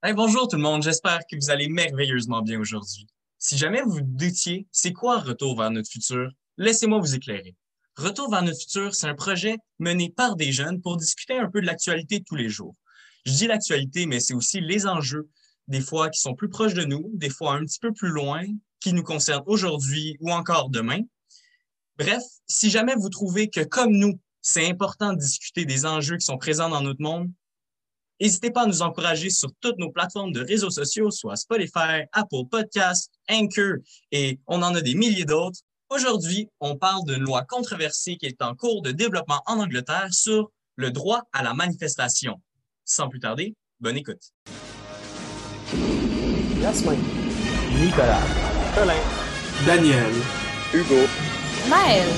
Hey, bonjour tout le monde, j'espère que vous allez merveilleusement bien aujourd'hui. Si jamais vous doutiez, c'est quoi Retour vers notre futur? Laissez-moi vous éclairer. Retour vers notre futur, c'est un projet mené par des jeunes pour discuter un peu de l'actualité de tous les jours. Je dis l'actualité, mais c'est aussi les enjeux, des fois qui sont plus proches de nous, des fois un petit peu plus loin, qui nous concernent aujourd'hui ou encore demain. Bref, si jamais vous trouvez que comme nous, c'est important de discuter des enjeux qui sont présents dans notre monde, N'hésitez pas à nous encourager sur toutes nos plateformes de réseaux sociaux, soit Spotify, Apple Podcasts, Anchor, et on en a des milliers d'autres. Aujourd'hui, on parle d'une loi controversée qui est en cours de développement en Angleterre sur le droit à la manifestation. Sans plus tarder, bonne écoute. Yasmin. Nicolas. Colin. Daniel. Hugo. Maël.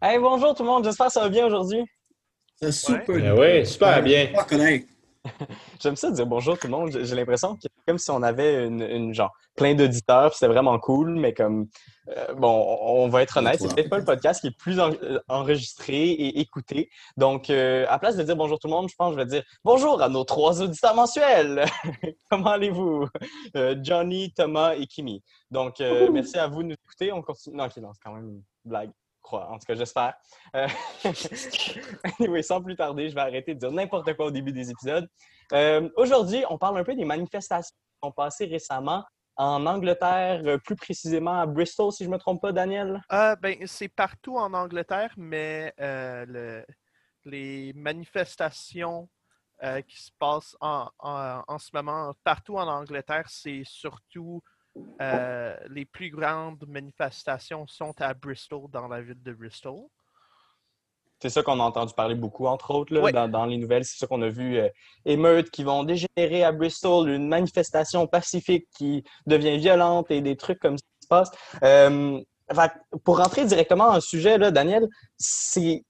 Hey, bonjour tout le monde, j'espère que ça va bien aujourd'hui. C'est super. Ouais. oui, super bien. J'aime ça dire bonjour tout le monde. J'ai l'impression que comme si on avait une, genre plein d'auditeurs, c'était vraiment cool, mais comme euh, bon, on va être honnête, c'est peut-être pas le podcast qui est plus euh, enregistré et écouté. Donc, euh, à place de dire bonjour tout le monde, je pense que je vais dire bonjour à nos trois auditeurs mensuels. Comment allez-vous, Johnny, Thomas et Kimi. Donc, merci à vous de nous écouter. On continue. Non, ok, non, c'est quand même une blague. En tout cas, j'espère. Euh... anyway, sans plus tarder, je vais arrêter de dire n'importe quoi au début des épisodes. Euh, aujourd'hui, on parle un peu des manifestations qui ont passé récemment en Angleterre, euh, plus précisément à Bristol, si je ne me trompe pas, Daniel? Euh, ben, c'est partout en Angleterre, mais le, les manifestations qui se passent en, en, ce moment partout en Angleterre, c'est surtout euh, les plus grandes manifestations sont à Bristol, dans la ville de Bristol. C'est ça qu'on a entendu parler beaucoup, entre autres, là, dans, les nouvelles. C'est ça qu'on a vu. Euh, émeutes qui vont dégénérer à Bristol, une manifestation pacifique qui devient violente et des trucs comme ça qui se passent. Euh, pour rentrer directement dans le sujet, là, Daniel, c'est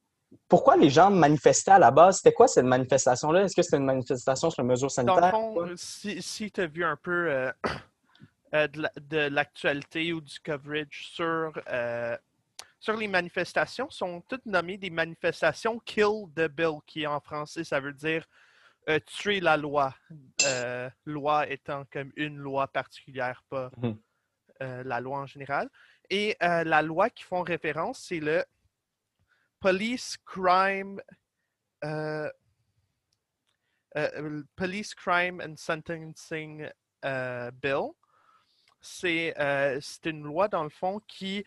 pourquoi les gens manifestaient à la base? C'était quoi cette manifestation-là? Est-ce que c'était une manifestation sur les mesures sanitaires? Dans le fond, si, si tu as vu un peu euh, de l'actualité ou du coverage sur, euh, sur les manifestations sont toutes nommées des manifestations Kill the Bill, qui en français, ça veut dire euh, tuer la loi. loi étant comme une loi particulière, pas mhm. la loi en général. Et la loi qui font référence, c'est le Police Crime. Police Crime and Sentencing Bill euh, c'est une loi, dans le fond, qui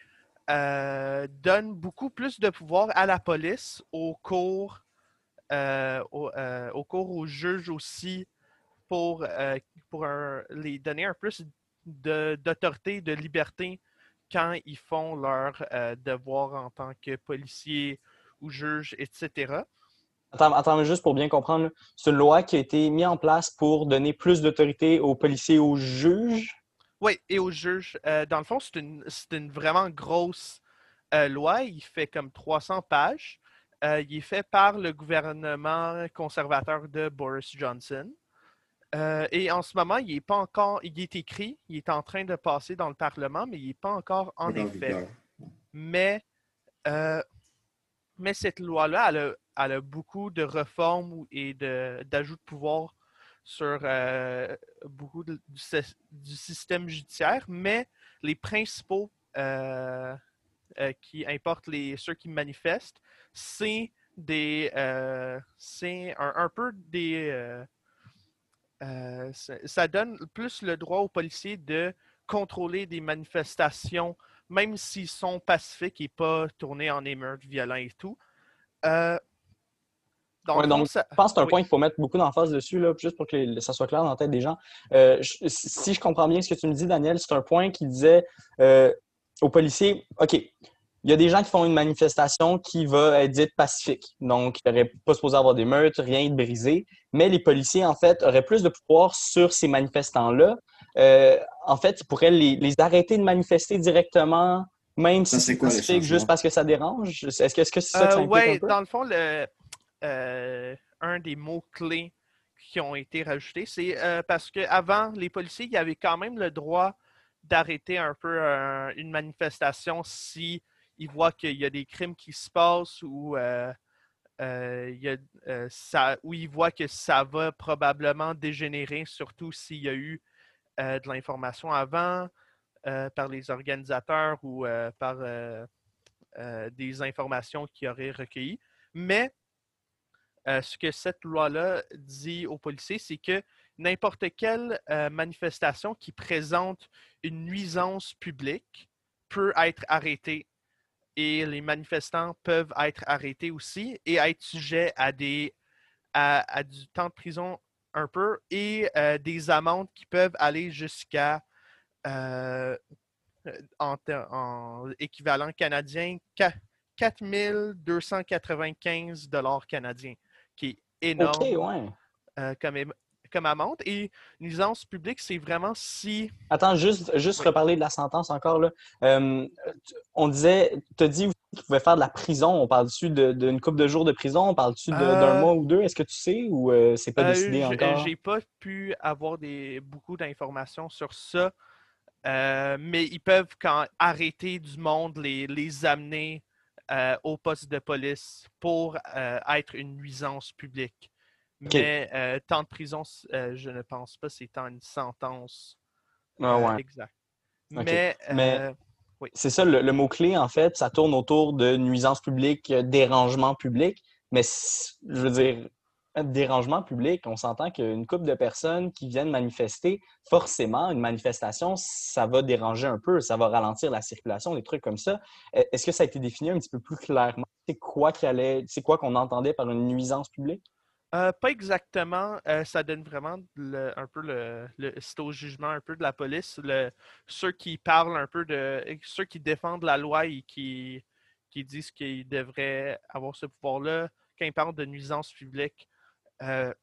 euh, donne beaucoup plus de pouvoir à la police au cours, euh, au, cours aux juges aussi pour, pour les donner un plus d'autorité, de, liberté quand ils font leur devoir en tant que policiers ou juges, etc. Attends, attends, juste pour bien comprendre, c'est une loi qui a été mise en place pour donner plus d'autorité aux policiers et aux juges? Oui, et aux juges. Euh, dans le fond, c'est une, vraiment grosse euh, loi. Il fait comme 300 pages. Euh, il est fait par le gouvernement conservateur de Boris Johnson. et en ce moment, il n'est pas encore. Il est écrit, il est en train de passer dans le Parlement, mais il n'est pas encore en effet. Mais, mais cette loi-là, elle, elle a, beaucoup de réformes et d'ajouts de pouvoir sur euh, beaucoup du, système judiciaire, mais les principaux euh, euh, qui importent les, ceux qui manifestent, c'est des c'est un, peu des ça donne plus le droit aux policiers de contrôler des manifestations, même s'ils sont pacifiques et pas tournés en émeute violent et tout. Donc, je pense que c'est un point qu'il faut mettre beaucoup d'emphase dessus, là, juste pour que ça soit clair dans la tête des gens. Euh, si je comprends bien ce que tu me dis, Daniel, c'est un point qui disait euh, aux policiers OK, il y a des gens qui font une manifestation qui va être dite pacifique. Donc, il n'y aurait pas supposé avoir des meurtres, rien de brisé. Mais les policiers, en fait, auraient plus de pouvoir sur ces manifestants-là. Euh, en fait, ils pourraient les, arrêter de manifester directement, même si c'est pacifique, juste parce que ça dérange? Est-ce que c'est ça que ça Oui, dans le fond, le, euh, un des mots-clés qui ont été rajoutés. C'est euh, parce qu'avant, les policiers y avaient quand même le droit d'arrêter un peu une manifestation si ils voient qu'il y a des crimes qui se passent ou euh, euh, il y a, euh, ça, où il voit que ça va probablement dégénérer, surtout s'il y a eu euh, de l'information avant euh, par les organisateurs ou euh, par euh, euh, des informations qu'ils auraient recueillies. Mais euh, ce que cette loi-là dit aux policiers, c'est que n'importe quelle euh, manifestation qui présente une nuisance publique peut être arrêtée. Et les manifestants peuvent être arrêtés aussi et être sujets à, des, à, du temps de prison un peu et euh, des amendes qui peuvent aller jusqu'à en, équivalent canadien qua- 4 295 dollars canadiens, qui est énorme ouais. euh, comme, comme amende. Et nuisance publique, c'est vraiment si Attends, juste, juste Oui. reparler de la sentence encore. Là. Euh, on disait, tu as dit aussi qu'il pouvait faire de la prison. On parle-tu de- d'une couple de jours de prison? On parle-tu de- d'un Euh, mois ou deux? Est-ce que tu sais ou euh, c'est pas Euh, décidé encore? J'ai pas pu avoir des, beaucoup d'informations sur ça, euh, mais ils peuvent quand arrêter du monde, les, les amener euh, au poste de police pour euh, être une nuisance publique. Mais euh, temps de prison, je ne pense pas c'est tant une sentence Ah ouais. Ok. Mais, Mais- C'est ça, le, le mot-clé, en fait, ça tourne autour de nuisance publique, dérangement public. Mais je veux dire, dérangement public, on s'entend qu'une couple de personnes qui viennent manifester, forcément, une manifestation, ça va déranger un peu, ça va ralentir la circulation, des trucs comme ça. E- Est-ce que ça a été défini un petit peu plus clairement? C'est quoi allait, c'est quoi qu'on entendait par une nuisance publique? Euh, pas exactement. Euh, ça donne vraiment un peu le, C'est au jugement un peu de la police. Ceux qui parlent un peu de. Ceux qui défendent la loi et qui, qui disent qu'ils devraient avoir ce pouvoir-là, quand ils parlent de nuisance publique, euh,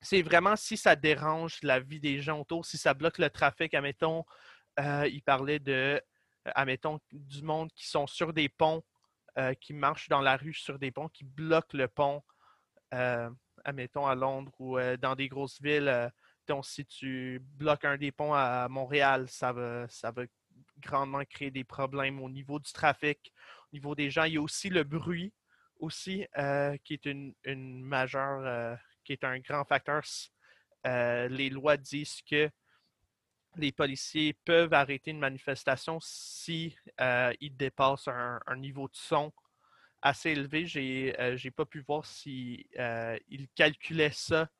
c'est vraiment si ça dérange la vie des gens autour, si ça bloque le trafic. Admettons, euh, ils parlaient de. euh, Admettons, du monde qui sont sur des ponts, euh, qui marchent dans la rue sur des ponts, qui bloquent le pont. Admettons à Londres ou dans des grosses villes, donc si tu bloques un des ponts à Montréal, ça va, ça va grandement créer des problèmes au niveau du trafic, au niveau des gens. Il y a aussi le bruit aussi, qui est une, une majeure, qui est un grand facteur. Euh, les lois disent que les policiers peuvent arrêter une manifestation si euh, ils dépassent un, niveau de son assez élevé. J'ai euh, j'ai pas pu voir si euh, il calculait ça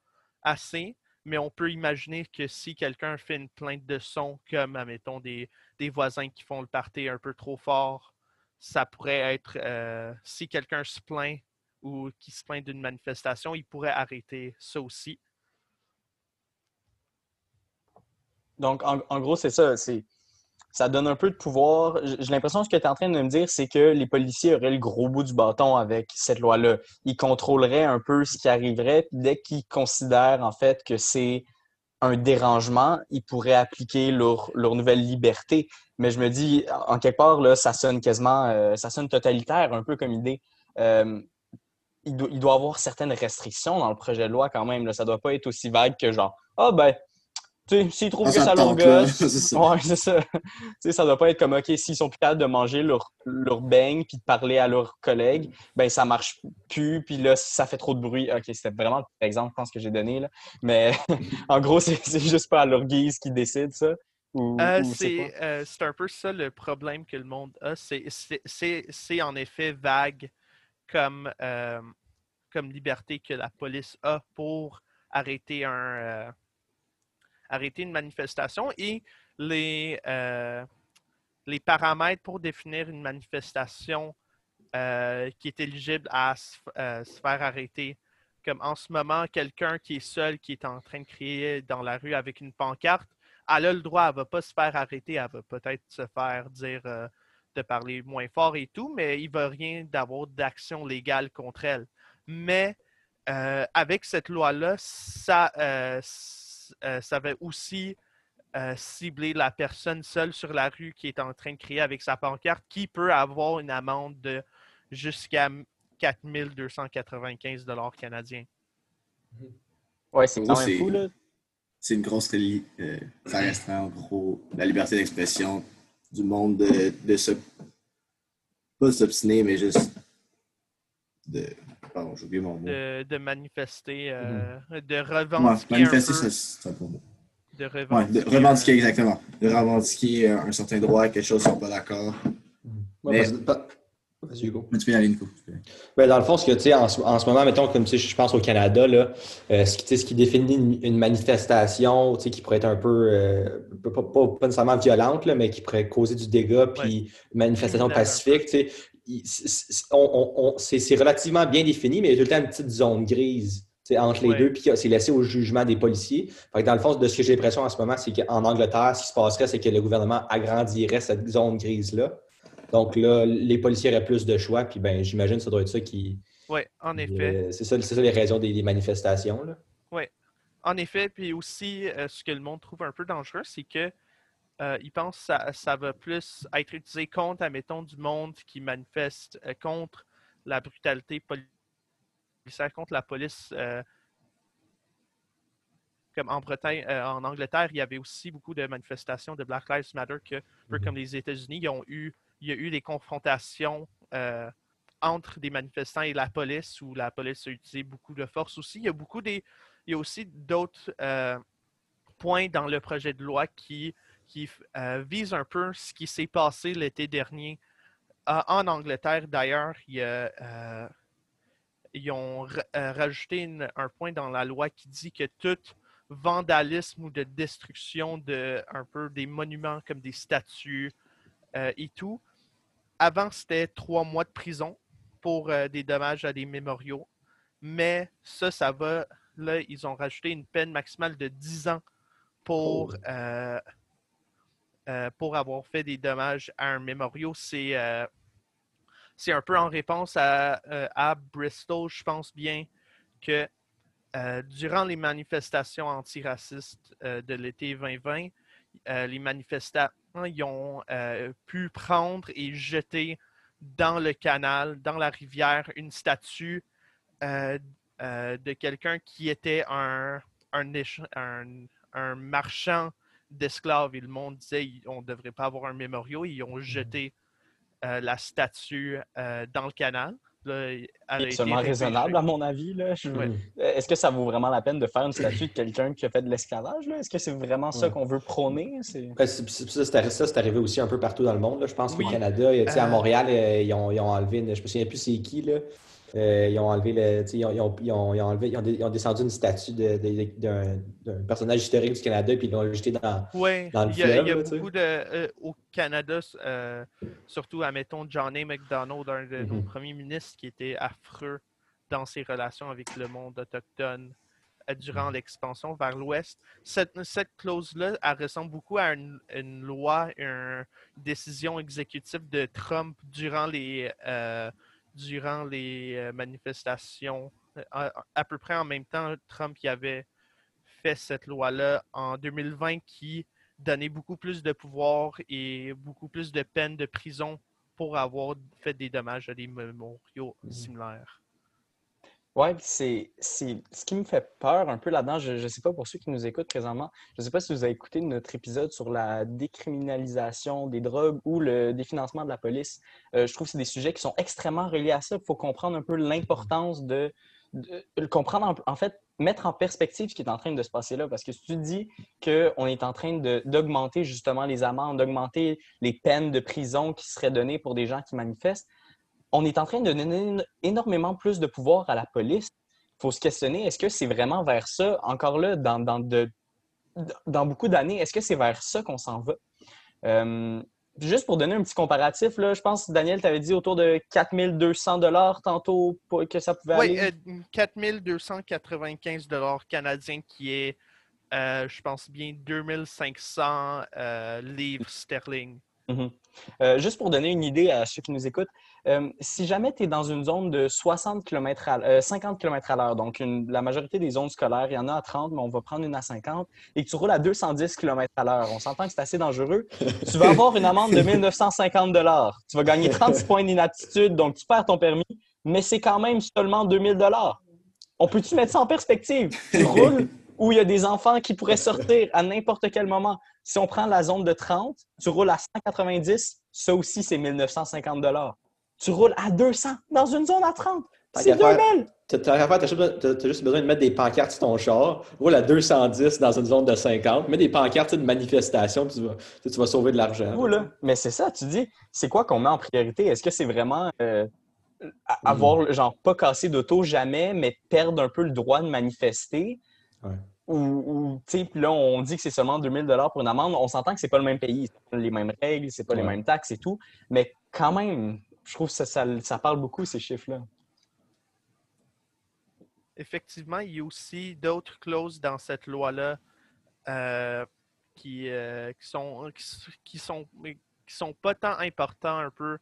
assez, mais on peut imaginer que si quelqu'un fait une plainte de son, comme admettons des, des voisins qui font le party un peu trop fort, ça pourrait être euh, si quelqu'un se plaint ou qui se plaint d'une manifestation, il pourrait arrêter ça aussi. Donc, en, gros, c'est ça. C'est, ça donne un peu de pouvoir. J'ai l'impression que ce que tu es en train de me dire, c'est que les policiers auraient le gros bout du bâton avec cette loi-là. Ils contrôleraient un peu ce qui arriverait. Dès qu'ils considèrent, en fait, que c'est un dérangement, ils pourraient appliquer leur, leur nouvelle liberté. Mais je me dis, en en quelque part, là, ça sonne quasiment, euh, ça sonne totalitaire un peu comme idée. Euh, il, doit, il doit avoir certaines restrictions dans le projet de loi quand même. Là. Ça doit pas être aussi vague que genre, ah ben, tu sais, s'ils trouvent que ça leur gosse, C'est ça. Ouais, c'est ça. tu ça doit pas être comme, OK, s'ils sont plus capables de manger leur, leur beigne puis de parler à leurs collègues, ben ça marche plus, puis là, ça fait trop de bruit. OK, c'était vraiment l'exemple, je pense, que j'ai donné, là. Mais en gros, c'est juste pas à leur guise qu'ils décident, ça. Ou, Euh, c'est euh, c'est un peu ça le problème que le monde a. C'est- C'est c'est- c'est en effet vague comme, euh, comme liberté que la police a pour arrêter, un, euh, arrêter une manifestation et les, euh, les paramètres pour définir une manifestation qui est éligible à se, faire arrêter. Comme en ce moment, quelqu'un qui est seul, qui est en train de crier dans la rue avec une pancarte, elle a le droit, elle ne va pas se faire arrêter, elle va peut-être se faire dire de parler moins fort et tout, mais il ne va rien d'avoir d'action légale contre elle. Mais euh, avec cette loi-là, ça, euh, euh, ça va aussi euh, cibler la personne seule sur la rue qui est en train de crier avec sa pancarte, qui peut avoir une amende de jusqu'à 4295 dollars canadiens. Ouais, c'est c'est- fou, là. C'est une grosse reli- euh, ça restreint en gros la liberté d'expression du monde de, de se pas s'obstiner, mais juste de. Pardon, j'ai oublié mon mot. de, de manifester, euh, Mhm. de Ouais, revendiquer. manifester, peu, ça, c'est un bon mot. de Ouais, revendiquer. de revendiquer, exactement. De revendiquer euh, un certain droit, quelque chose, ils sont pas d'accord. Ouais, Mais- parce Vas-y, Hugo. Mais tu peux y aller, Nico. Ben, dans le fond, ce que, tu sais, en, ce- en ce moment, mettons, comme tu sais, je pense au Canada, là, euh, ce, qui, ce qui définit une, une manifestation tu sais, qui pourrait être un peu, euh, pas, pas- nécessairement violente, là, mais qui pourrait causer du dégât, puis une manifestation pacifique, tu sais, il- c'est- c'est on- on- on- c'est- c'est relativement bien défini, mais il y a tout le temps une petite zone grise tu sais, entre les Ouais. deux, puis c'est laissé au jugement des policiers. Fait que dans le fond, de ce que j'ai l'impression en ce moment, c'est qu'en Angleterre, ce qui se passerait, c'est que le gouvernement agrandirait cette zone grise-là. Donc là, les policiers auraient plus de choix, puis ben, j'imagine que ça doit être ça qui. Oui, en effet. euh, c'est ça, ça les raisons des, des manifestations. Là. En effet, puis aussi, euh, ce que le monde trouve un peu dangereux, c'est que euh, ils pensent que ça, ça va plus être utilisé contre, admettons, du monde qui manifeste contre la brutalité policière, contre la police. comme en Bretagne, euh, en Angleterre, il y avait aussi beaucoup de manifestations de Black Lives Matter que, un peu Mhm. comme les États-Unis, ils ont eu, il y a eu des confrontations euh, entre des manifestants et la police, où la police a utilisé beaucoup de force aussi. Il y a beaucoup des, il y a aussi d'autres euh, points dans le projet de loi qui, qui euh, visent un peu ce qui s'est passé l'été dernier Euh, en Angleterre. D'ailleurs, ils ont ra- rajouté un point dans la loi qui dit que tout vandalisme ou de destruction de un peu des monuments comme des statues et tout, avant c'était trois mois de prison pour euh, des dommages à des mémoriaux. Mais ça, ça va. Là, ils ont rajouté une peine maximale de 10 ans pour, euh, euh, pour avoir fait des dommages à un mémorial. C'est c'est un peu en réponse à, à Bristol, je pense bien, que durant les manifestations antiracistes de l'été 2020, euh, les manifestants ils ont euh, pu prendre et jeter dans le canal, dans la rivière, une statue euh, euh, de quelqu'un qui était un, un, éch- un- un marchand d'esclaves. Et le monde disait on ne devrait pas avoir un mémorial. Ils ont jeté euh, la statue dans le canal. Là, elle seulement raisonnable, à mon avis. Là. Je- Ouais. Est-ce que ça vaut vraiment la peine de faire une statue de quelqu'un qui a fait de l'esclavage? là? Est-ce que c'est vraiment ça Ouais. qu'on veut prôner? C'est- Ben, c'est- c'est- ça, c'est arrivé aussi un peu partout dans le monde. là. Je pense Oui. qu'au Canada, tu sais, à Euh, Montréal, euh, ils, ont, ils ont enlevé, une- je me souviens plus c'est qui, là. Euh, ils ont enlevé le, ils ont, ils ont- ils ont- ils ont enlevé, ils ont, dé- ils ont descendu une statue d'un personnage historique du Canada, puis ils l'ont jeté dans. Le il y a, il y a là, beaucoup de. euh, au Canada, euh, surtout, admettons, John A. MacDonald, un de nos Mhm. premiers ministres, qui était affreux dans ses relations avec le monde autochtone durant l'expansion vers l'Ouest. Cette, cette clause-là, elle ressemble beaucoup à une, une loi, une décision exécutive de Trump durant les, durant les euh, manifestations. Euh, À, à peu près en même temps, Trump y avait fait cette loi-là en 2020 qui donnait beaucoup plus de pouvoir et beaucoup plus de peine de prison pour avoir fait des dommages à des mémoriaux similaires. Puis c'est, ce qui me fait peur un peu là-dedans. Je ne sais pas pour ceux qui nous écoutent présentement, je ne sais pas si vous avez écouté notre épisode sur la décriminalisation des drogues ou le définancement de la police. Euh, je trouve que c'est des sujets qui sont extrêmement reliés à ça. Il faut comprendre un peu l'importance de, comprendre, en, fait, mettre en perspective ce qui est en train de se passer là. Parce que si tu dis qu'on est en train d'augmenter justement les amendes, d'augmenter les peines de prison qui seraient données pour des gens qui manifestent, on est en train de donner énormément plus de pouvoir à la police. Il faut se questionner, est-ce que c'est vraiment vers ça, encore là, dans, dans, de- dans beaucoup d'années, est-ce que c'est vers ça qu'on s'en va? Euh, juste pour donner un petit comparatif, là, je pense, Daniel, tu avais dit autour de 4200 dollars tantôt pour que ça pouvait Oui, aller. euh, 4295 dollars canadiens qui est, euh, je pense bien, 2500 euh, livres sterling. Mhm. Euh, juste pour donner une idée à ceux qui nous écoutent, euh, si jamais tu es dans une zone de 60 km à, euh, 50 km à l'heure, donc une- la majorité des zones scolaires, il y en a à 30, mais on va prendre une à 50, et que tu roules à 210 km à l'heure, on s'entend que c'est assez dangereux, tu vas avoir une amende de 1950 Tu vas gagner 30 points d'inaptitude, donc tu perds ton permis, mais c'est quand même seulement 2000 On peut-tu mettre ça en perspective? Tu roules où il y a des enfants qui pourraient sortir à n'importe quel moment. Si on prend la zone de 30, tu roules à 190, ça aussi, c'est 1950 Tu roules à 200 dans une zone à 30. Tant C'est faire, 2000! t'as- juste, besoin de mettre des pancartes sur ton char, roule à 210 dans une zone de 50, mets des pancartes de manifestation, puis tu vas, tu sauver de l'argent. Mais c'est ça, tu dis, c'est quoi qu'on met en priorité? Est-ce que c'est vraiment euh, avoir, genre, pas casser d'auto jamais, mais perdre un peu le droit de manifester? Ou, ou, tu sais, puis là, on dit que c'est seulement 2000 pour une amende. On s'entend que c'est pas le même pays, c'est pas les mêmes règles, c'est pas les mêmes taxes et tout. Mais quand même, je trouve que ça, ça, ça parle beaucoup, ces chiffres-là. Effectivement, il y a aussi d'autres clauses dans cette loi-là euh, qui, euh, qui sont qui, s- qui sont qui sont pas tant importants un peu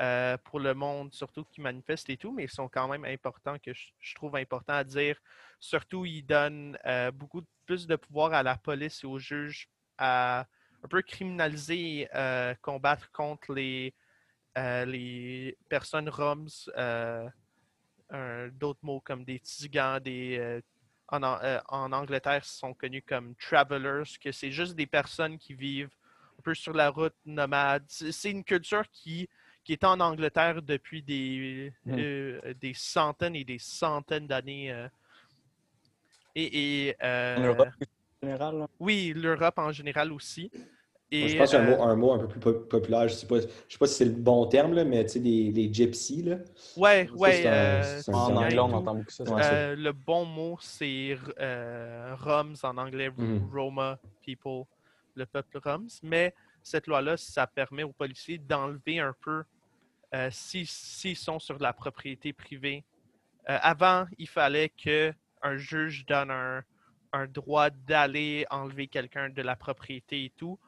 euh, pour le monde, surtout qui manifeste et tout, mais ils sont quand même importants que je, trouve important à dire. Surtout, ils donnent euh, beaucoup plus de pouvoir à la police et aux juges à un peu criminaliser et euh, combattre contre les, les personnes roms. d'autres mots comme des tigans, des, en, euh, en Angleterre, sont connus comme travelers, que c'est juste des personnes qui vivent un peu sur la route nomade. C'est une culture qui, qui est en Angleterre depuis des, Mm. euh, des centaines et des centaines d'années. euh. et et, euh, En Europe, en général, là. oui, l'Europe en général aussi. Et, je pense qu'il y a un, euh, mot, un mot un peu plus po- populaire, je sais pas, je sais pas si c'est le bon terme, là, mais tu sais, des, les gypsies, là. ouais, Ça, ouais. un- euh, En anglais, on entend beaucoup ça. Ouais. Euh, le bon mot, c'est euh, Roms en anglais, Mhm. Roma people, le peuple Roms. Mais cette loi-là, ça permet aux policiers d'enlever un peu euh, si- s'ils sont sur de la propriété privée. Euh, avant, il fallait que un juge donne un, un droit d'aller enlever quelqu'un de la propriété et tout.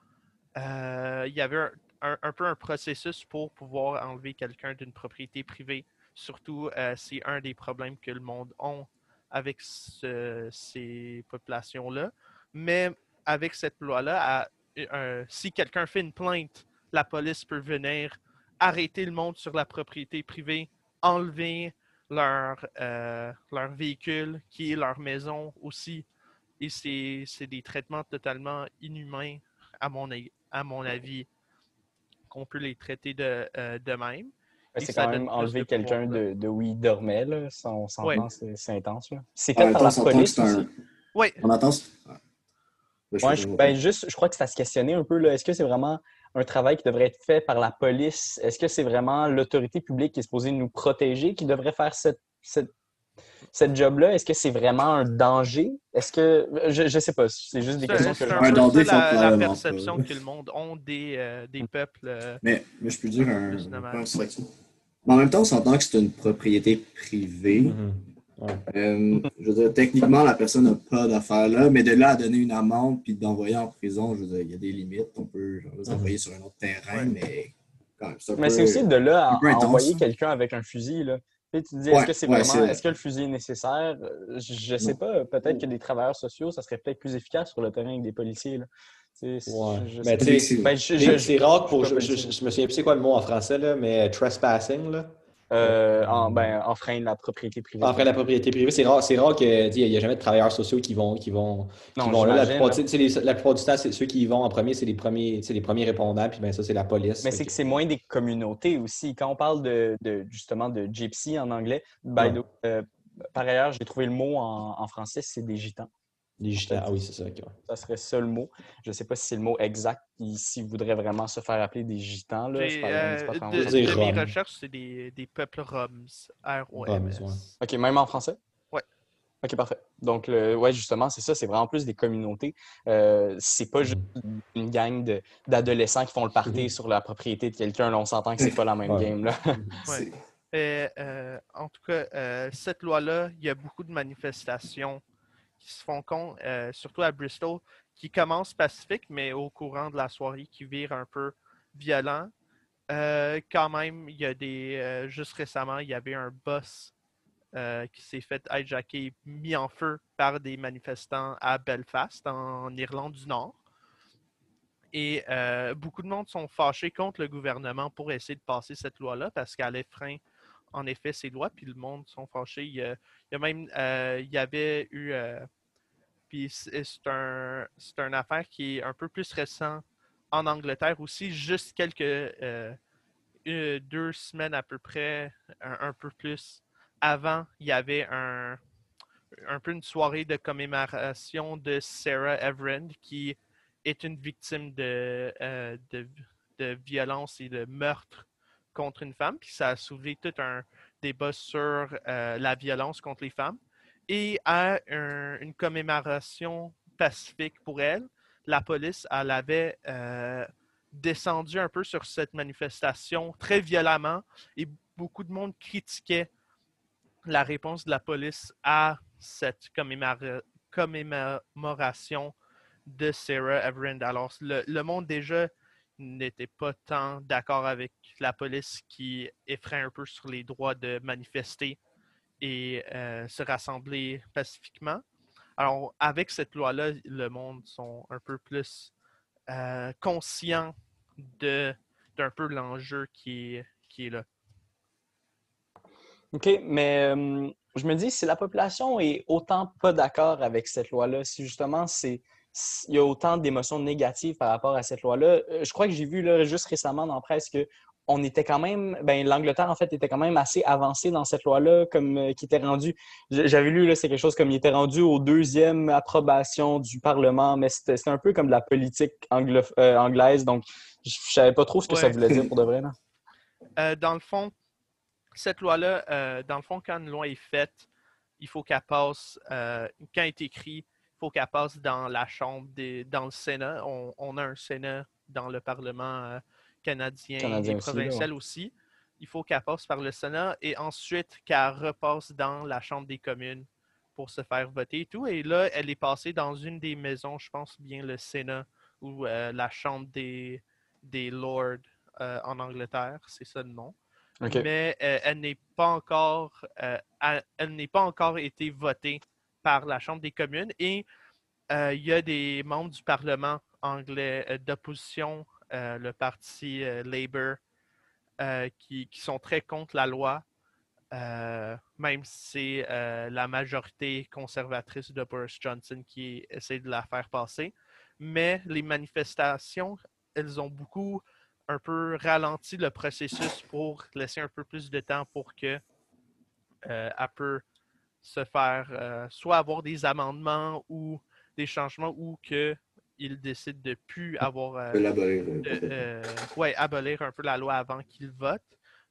Euh, il y avait un, un- peu un processus pour pouvoir enlever quelqu'un d'une propriété privée. Surtout, c'est un des problèmes que le monde a avec ce- ces populations-là. Mais avec cette loi-là, euh, si quelqu'un fait une plainte, la police peut venir arrêter le monde sur la propriété privée, enlever leur, euh, leur véhicule, qui est leur maison aussi. Et c'est c'est des traitements totalement inhumains, à mon, à mon avis, qu'on peut les traiter de, euh, de même. C'est quand même enlever quelqu'un de, de où il dormait. Là. Ça, on s'entend, Ouais. c'est intense. là. C'est fait même par la police un. Oui, On entend. Ouais. Ben, je je, ben, juste, je crois que c'est à se questionner un peu. là. Est-ce que c'est vraiment un travail qui devrait être fait par la police? Est-ce que c'est vraiment l'autorité publique qui est supposée nous protéger qui devrait faire cette, cette, cette job-là? Est-ce que c'est vraiment un danger? Est-ce que. Je ne sais pas. C'est juste des questions que un je Un danger, ça la, la perception que le monde a des, euh, des peuples. euh, Mais, mais je peux dire un. Un. Mais en même temps, on s'entend que c'est une propriété privée. Mhm. Ouais. Euh, je veux dire, techniquement, la personne n'a pas d'affaires là, mais de là à donner une amende puis d'envoyer en prison, je veux dire, il y a des limites. On peut genre, les envoyer sur un autre terrain, Ouais. mais quand même, Mais c'est aussi de là à, envoyer quelqu'un avec un fusil. Là. Tu, sais, tu te dis, Ouais, est-ce que c'est ouais, vraiment. Est-ce que le fusil est nécessaire? Euh, Je ne sais pas. Peut-être que des travailleurs sociaux, ça serait peut-être plus efficace sur le terrain avec des policiers. Là. Ouais. je- je Mais sais tu sais, pas. Je- C'est je- c'est rare pour. je- Je, je, je me souviens plus c'est quoi le mot en français, là, mais trespassing, là. Euh, en, ben, enfreindre la propriété privée. Après la propriété privée, c'est rare, c'est rare que il n'y a jamais de travailleurs sociaux qui vont qui vont, qui Non, vont là. La plupart, les- la du temps, c'est ceux qui y vont en premier, c'est les premiers, c'est les premiers répondants, puis ben ça, c'est la police. Mais c'est que c'est moins des communautés aussi. Quand on parle de, de- justement de gypsy en anglais, by Ouais. the- euh, par ailleurs, j'ai trouvé le mot en, en français, c'est des gitans. Les gitans, ah oui, c'est ça. ouais. Ça serait ça le mot. Je ne sais pas si c'est le mot exact, s'ils voudraient vraiment se faire appeler des gitans. Là, pas euh, de, de mes recherches, c'est des, des peuples Roms. Roms, ouais. OK, même en français? Ouais. OK, parfait. Donc, le, ouais, justement, c'est ça, c'est vraiment plus des communautés. Euh, c'est pas juste une gang de- d'adolescents qui font le party Mhm. sur la propriété de quelqu'un. On s'entend que c'est pas la même Ouais. game. Là. c'est- Euh, euh, en tout cas, euh, cette loi-là, il y a beaucoup de manifestations qui se font compte, euh, surtout à Bristol, qui commencent pacifiques, mais au courant de la soirée, qui virent un peu violent. Euh, quand même, il y a des. euh, juste récemment, il y avait un boss qui s'est fait hijacker, mis en feu par des manifestants à Belfast, en Irlande du Nord. Et beaucoup de monde sont fâchés contre le gouvernement pour essayer de passer cette loi-là parce qu'elle frein en effet ces lois, puis le monde sont fâchés. Il y a, même, il y avait eu, puis c'est un, une affaire qui est un peu plus récent en Angleterre aussi, juste quelques, euh, deux semaines à peu près, un, peu plus avant, il y avait un, peu une soirée de commémoration de Sarah Everend, qui est une victime de, euh, de, de violence et de meurtre contre une femme. Puis ça a soulevé tout un débat sur euh, la violence contre les femmes. Et à un- une commémoration pacifique pour elle, la police, avait euh, descendu un peu sur cette manifestation très violemment et beaucoup de monde critiquait la réponse de la police à cette commémora- commémoration de Sarah Everend. Alors, le monde déjà n'était pas tant d'accord avec la police qui effraie un peu sur les droits de manifester et euh, se rassembler pacifiquement. Alors, avec cette loi-là, le monde sont un peu plus euh, conscients d'un peu l'enjeu qui est, qui est là. OK, mais euh, je me dis, si la population est autant pas d'accord avec cette loi-là, si justement c'est il y a autant d'émotions négatives par rapport à cette loi-là, euh, je crois que j'ai vu là, juste récemment dans la presse que on était quand même, ben, l'Angleterre, en fait, était quand même assez avancée dans cette loi-là, comme euh, qui était rendu, j- j'avais lu, là, c'est quelque chose comme il était rendu au deuxième approbation du Parlement, mais c'était un peu comme de la politique anglo- euh, anglaise, donc je je savais pas trop ce que ça voulait dire pour de vrai. Là. Euh, dans le fond, cette loi-là, dans le fond, quand une loi est faite, il faut qu'elle passe, quand elle est écrite, il faut qu'elle passe dans la Chambre, des, dans le Sénat. On, on a un Sénat dans le Parlement euh, canadien, Canadien et aussi, là, provincial aussi. Il faut qu'elle passe par le Sénat et ensuite qu'elle repasse dans la Chambre des communes pour se faire voter et tout. Et là, elle est passée dans une des maisons, je pense bien le Sénat ou euh, la Chambre des, des Lords euh, en Angleterre, c'est ça le nom mais euh, elle n'est pas encore elle, elle n'est pas encore été votée par la Chambre des communes et il y a des membres du Parlement anglais d'opposition, euh, le parti euh, Labour, euh, qui, qui sont très contre la loi, même si c'est la majorité conservatrice de Boris Johnson qui essaie de la faire passer. Mais les manifestations, elles ont beaucoup un peu ralenti le processus pour laisser un peu plus de temps pour que euh, elle peut se faire soit avoir des amendements ou des changements ou qu'il décide de plus avoir euh, Élaborer, euh, de, euh, ouais, abolir un peu la loi avant qu'il vote.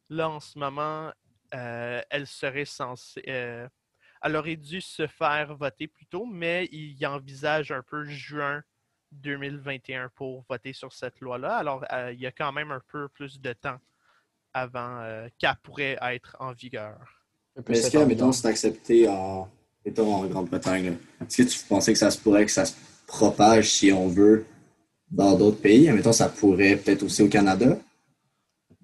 Là, en ce moment, euh, elle serait censée. euh, elle aurait dû se faire voter plus tôt, mais il envisage un peu juin 2021 pour voter sur cette loi-là. Alors, euh, il y a quand même un peu plus de temps avant euh, qu'elle pourrait être en vigueur. Mais est-ce que, mettons, c'est accepté en, mettons, en Grande-Bretagne, est-ce que tu pensais que ça se pourrait que ça se propage, si on veut, dans d'autres pays? Mettons, ça pourrait peut-être aussi au Canada?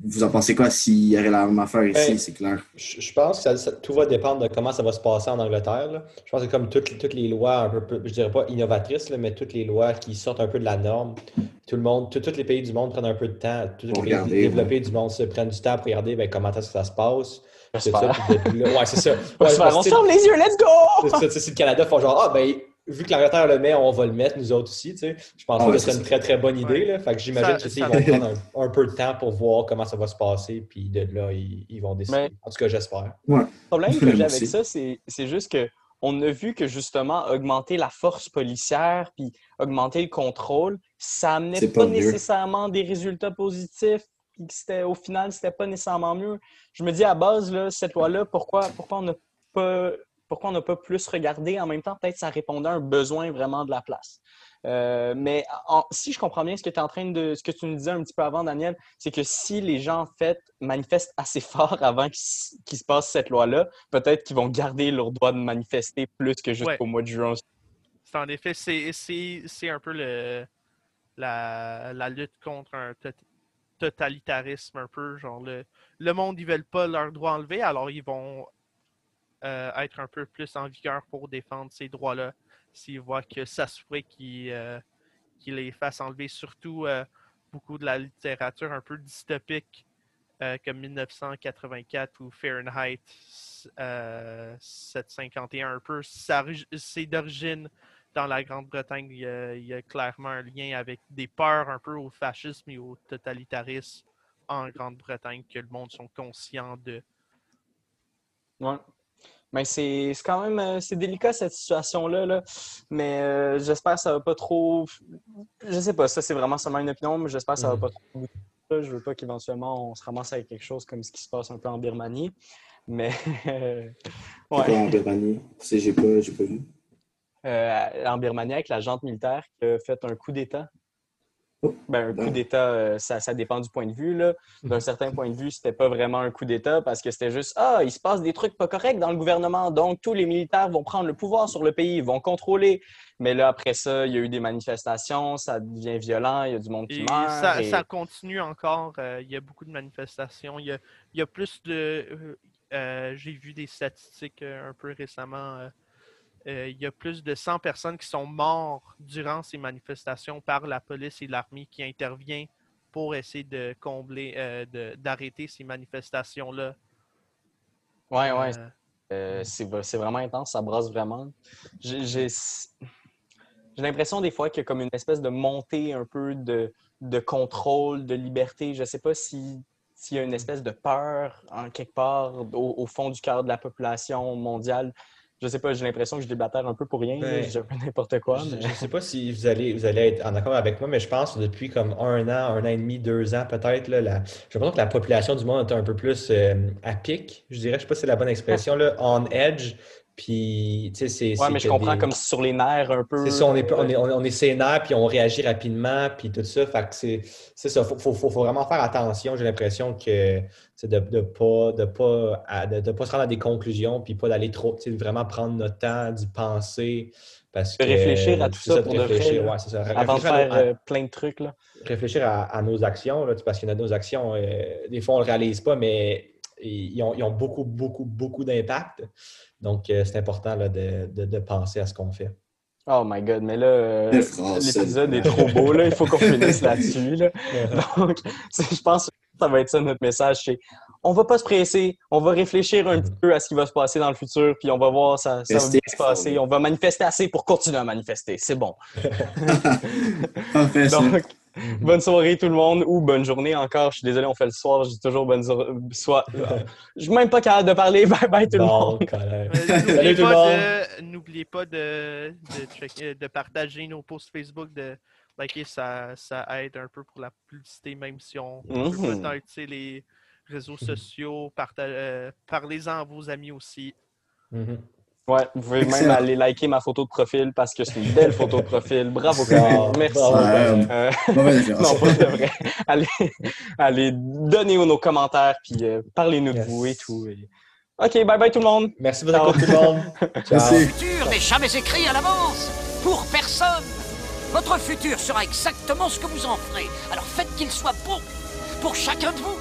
Vous en pensez quoi s'il y aurait la même affaire ici, Ben, c'est clair? Je, pense que ça- ça- tout va dépendre de comment ça va se passer en Angleterre. là. Je pense que comme toutes, toutes les lois un peu, je dirais pas innovatrices, là, mais toutes les lois qui sortent un peu de la norme, tout le monde, tous les pays du monde prennent un peu de temps, tous les Pour pays regarder, développés du monde se prennent du temps pour regarder ben, comment est-ce que ça se passe. C'est ça, puis de- là- ouais, c'est ça. On Ouais, se on ferme les yeux, let's go! c'est le Canada font genre, ah, ben, vu que l'Angleterre le met, on va le mettre, nous autres aussi, tu sais. Je pense Ah ouais, que ce serait c'est une très, très bonne idée, Ouais. là. Fait que j'imagine Ça- que, tu sais, ça- ils vont prendre un, un peu de temps pour voir comment ça va se passer, puis de là, ils, ils vont décider. Mais- En tout cas, j'espère. Le problème que j'ai avec ça, c'est c'est juste que on a vu que justement augmenter la force policière puis augmenter le contrôle, ça amenait pas, nécessairement des résultats positifs. Puis que c'était au final, c'était pas nécessairement mieux. Je me dis à base là, cette loi-là, pourquoi pourquoi on n'a pas pourquoi on n'a pas plus regardé en même temps peut-être ça répondait à un besoin vraiment de la place. Euh, mais en- si je comprends bien ce que tu es en train de ce que tu nous disais un petit peu avant Daniel, c'est que si les gens en fait manifestent assez fort avant qu'il se passe cette loi-là, peut-être qu'ils vont garder leur droit de manifester plus que jusqu'au Ouais. mois de juin. C'est en effet, c'est- un peu le, la, la lutte contre un tot- totalitarisme, un peu. Genre, le, le monde, ils veulent pas leurs droits enlevés, alors ils vont euh, être un peu plus en vigueur pour défendre ces droits-là s'ils voient que ça se qu'ils euh, qu'ils les fassent enlever. Surtout euh, beaucoup de la littérature un peu dystopique, comme 1984 ou Fahrenheit euh, 751, un peu. C'est d'origine dans la Grande-Bretagne. Il y a clairement un lien avec des peurs un peu au fascisme et au totalitarisme en Grande-Bretagne que le monde sont conscients de. Ouais. Mais c'est c'est quand même euh, c'est délicat cette situation-là. Là. Mais euh, j'espère que ça va pas trop. Je sais pas, ça c'est vraiment seulement une opinion, mais j'espère que ça va Mhm. pas trop. Je veux pas qu'éventuellement on se ramasse avec quelque chose comme ce qui se passe un peu en Birmanie. Mais C'est ouais. en Birmanie? J'ai pas, pas vu. Euh, en Birmanie avec la junte militaire qui a fait un coup d'État. Ben, un coup d'État, euh, ça, ça dépend du point de vue. là. D'un certain point de vue, c'était pas vraiment un coup d'État parce que c'était juste Ah, il se passe des trucs pas corrects dans le gouvernement, donc tous les militaires vont prendre le pouvoir sur le pays, ils vont contrôler. Mais là, après ça, il y a eu des manifestations, ça devient violent, il y a du monde qui Et meurt. ça, et- ça continue encore. euh, il y a beaucoup de manifestations. Il y a, il y a plus de. euh, J'ai vu des statistiques un peu récemment. Euh, il y a plus de 100 personnes qui sont mortes durant ces manifestations par la police et l'armée qui intervient pour essayer de combler, euh, d'arrêter ces manifestations-là. Ouais, ouais, Euh, Euh, c'est vraiment intense, ça brasse vraiment. J'ai l'impression des fois qu'il y a comme une espèce de montée un peu de, de contrôle, de liberté. Je ne sais pas si s'il y a une espèce de peur en quelque part au, au fond du cœur de la population mondiale. Je sais pas, j'ai l'impression que je déblatère un peu pour rien, Ben, je n'importe quoi. Je ne sais pas si vous allez, vous allez être en accord avec moi, mais je pense que depuis comme un an, un an et demi, deux ans peut-être, là, la- j'ai l'impression que la population du monde est un peu plus euh, à pic, je dirais. Je ne sais pas si c'est la bonne expression, là, on edge. Puis, tu sais, c'est. Ouais, mais je comprends des- comme sur les nerfs un peu. C'est ça, on est, euh, on est, on est, on est sénère, puis on réagit rapidement, puis tout ça. Fait que c'est c'est ça. Faut, faut, faut, faut vraiment faire attention. J'ai l'impression que c'est de ne pas, de pas, à- de, de pas se rendre à des conclusions, puis pas d'aller trop, tu sais, vraiment prendre notre temps d'y penser. Parce De que, réfléchir à tout ça de de vrai, réfléchir, ouais, ça. avant de faire à- euh, plein de trucs. Là. réfléchir à, à nos actions, là, tu sais, parce que nos actions, euh, des fois, on ne le réalise pas, mais ils ont, ils ont beaucoup, beaucoup, beaucoup d'impact. Donc, euh, c'est important là, de, de, de penser à ce qu'on fait. Oh my god, mais là, euh, l'épisode est trop beau, là. Il faut qu'on finisse là-dessus. Là. Donc, je pense que ça va être ça notre message. C'est on va pas se presser, on va réfléchir un petit peu à ce qui va se passer dans le futur, puis on va voir ça, ça va se passer. On va manifester assez pour continuer à manifester. C'est bon. Donc, bonne soirée tout le monde ou bonne journée encore. Je suis désolé, on fait le soir. Je dis toujours bonne soirée. Je suis même pas capable de parler. Bye bye tout le monde. Euh, Salut N'oubliez tout le pas, monde. de, n'oubliez pas de, de, checker- de partager nos posts Facebook, de liker, ça, ça aide un peu pour la publicité, même si on peut Mhm. les réseaux sociaux, euh, parlez-en à vos amis aussi. Mhm. Ouais, vous pouvez même aller liker ma photo de profil parce que c'est une belle photo de profil. Bravo, Camille. Merci. Ouais, Euh, non, pas de vrai. Allez, allez donner nos commentaires puis euh, parlez-nous de vous et tout. et- OK, bye bye tout le monde. Merci écoute, tout le monde. Ciao. Merci. Le futur n'est jamais écrit à l'avance. Pour personne. Votre futur sera exactement ce que vous en ferez. Alors faites qu'il soit bon. Pour chacun de vous.